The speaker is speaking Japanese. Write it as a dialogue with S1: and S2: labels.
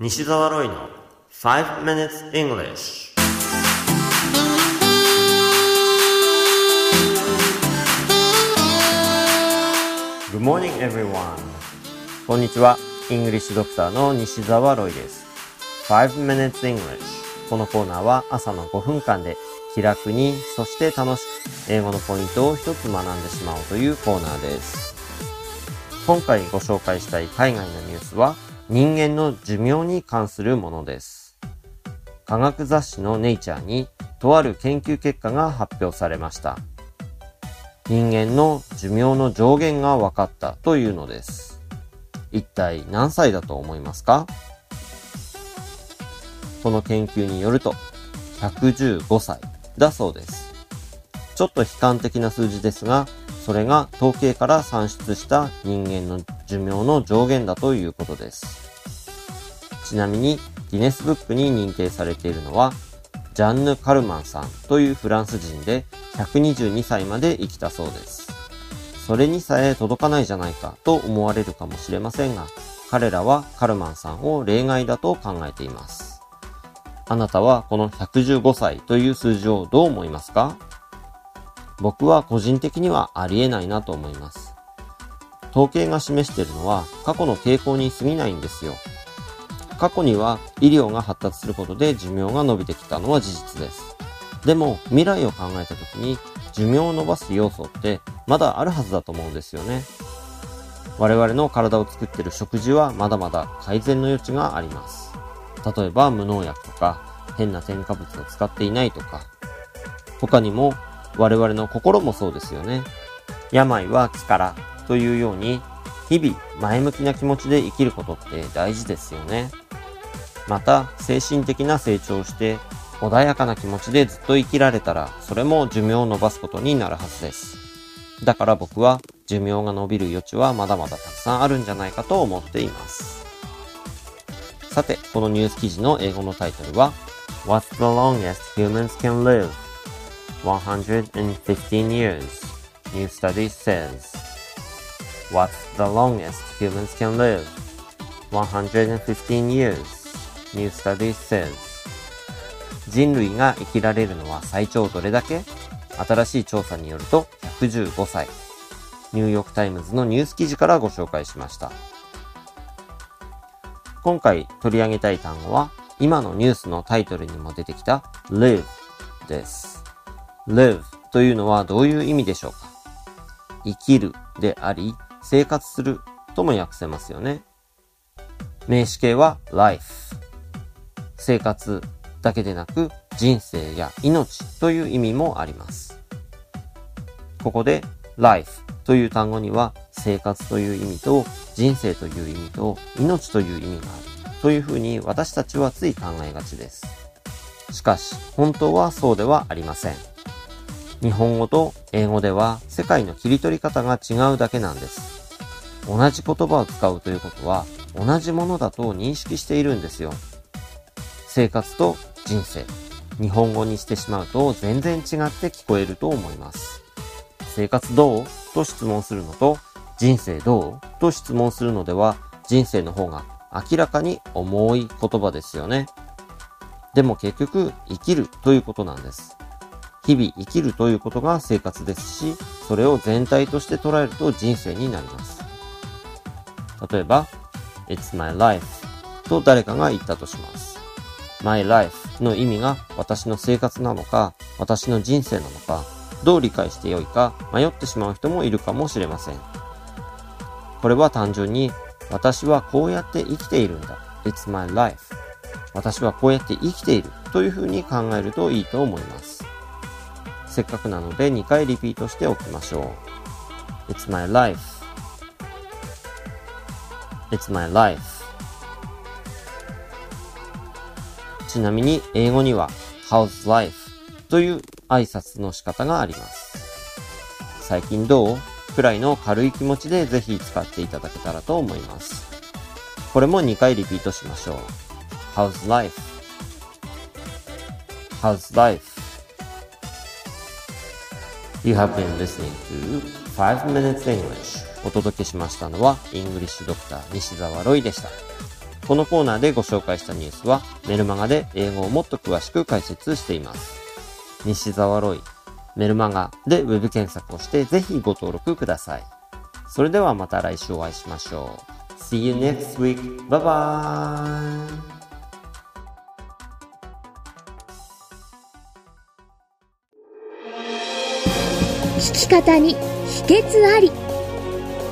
S1: 西澤ロイの5 minutes English Good morning everyone こんにちは。イングリッシュドクターの西澤ロイです。5 minutes English このコーナーは朝の5分間で気楽に、そして楽しく英語のポイントを一つ学んでしまおうというコーナーです。今回ご紹介したい海外のニュースは人間の寿命に関するものです。科学雑誌のネイチャーにとある研究結果が発表されました。人間の寿命の上限が分かったというのです。一体何歳だと思いますか？この研究によると115歳だそうです。ちょっと悲観的な数字ですが、それが統計から算出した人間の寿命の上限だということです。ちなみにギネスブックに認定されているのは、ジャンヌ・カルマンさんというフランス人で122歳まで生きたそうです。それにさえ届かないじゃないかと思われるかもしれませんが、彼らはカルマンさんを例外だと考えています。あなたはこの115歳という数字をどう思いますか？僕は個人的にはありえないなと思います。統計が示しているのは過去の傾向に過ぎないんですよ。過去には医療が発達することで寿命が伸びてきたのは事実です。でも未来を考えた時に寿命を伸ばす要素ってまだあるはずだと思うんですよね。我々の体を作ってる食事はまだまだ改善の余地があります。例えば無農薬とか変な添加物を使っていないとか他にも我々の心もそうですよね。病は気からというように日々前向きな気持ちで生きることって大事ですよね。また精神的な成長をして穏やかな気持ちでずっと生きられたらそれも寿命を伸ばすことになるはずです。だから僕は寿命が伸びる余地はまだまだたくさんあるんじゃないかと思っています。さて、このニュース記事の英語のタイトルは What's the longest humans can live? 115 years. New study says. What's the longest humans can live? 115 years. New study says. 人類が生きられるのは最長どれだけ？新しい調査によると115歳。ニューヨークタイムズのニュース記事からご紹介しました。今回取り上げたい単語は今のニュースのタイトルにも出てきた live です。live というのはどういう意味でしょうか？生きるであり生活するとも訳せますよね。名詞形は life 生活だけでなく人生や命という意味もあります。ここで life という単語には生活という意味と人生という意味と命という意味があるというふうに私たちはつい考えがちです。しかし本当はそうではありません。日本語と英語では世界の切り取り方が違うだけなんです。同じ言葉を使うということは同じものだと認識しているんですよ。生活と人生。日本語にしてしまうと全然違って聞こえると思います。生活どうと質問するのと人生どうと質問するのでは人生の方が明らかに重い言葉ですよね。でも結局生きるということなんです。日々生きるということが生活ですし、それを全体として捉えると人生になります。例えば、It's my life と誰かが言ったとします。My life の意味が私の生活なのか、私の人生なのか、どう理解してよいか迷ってしまう人もいるかもしれません。これは単純に私はこうやって生きているんだ。It's my life. 私はこうやって生きているというふうに考えるといいと思います。せっかくなので2回リピートしておきましょう。It's my life. It's my life. ちなみに英語には How's life? という挨拶の仕方があります。最近どう？くらいの軽い気持ちでぜひ使っていただけたらと思います。これも2回リピートしましょう。How's life? How's life? You have been listening to 5 Minutes English お届けしましたのはイングリッシュドクター西澤ロイでした。このコーナーでご紹介したニュースはメルマガで英語をもっと詳しく解説しています。西沢ロイ、メルマガでウェブ検索をしてぜひご登録ください。それではまた来週お会いしましょう。See you next week. Bye bye!
S2: 聞き方に秘訣あり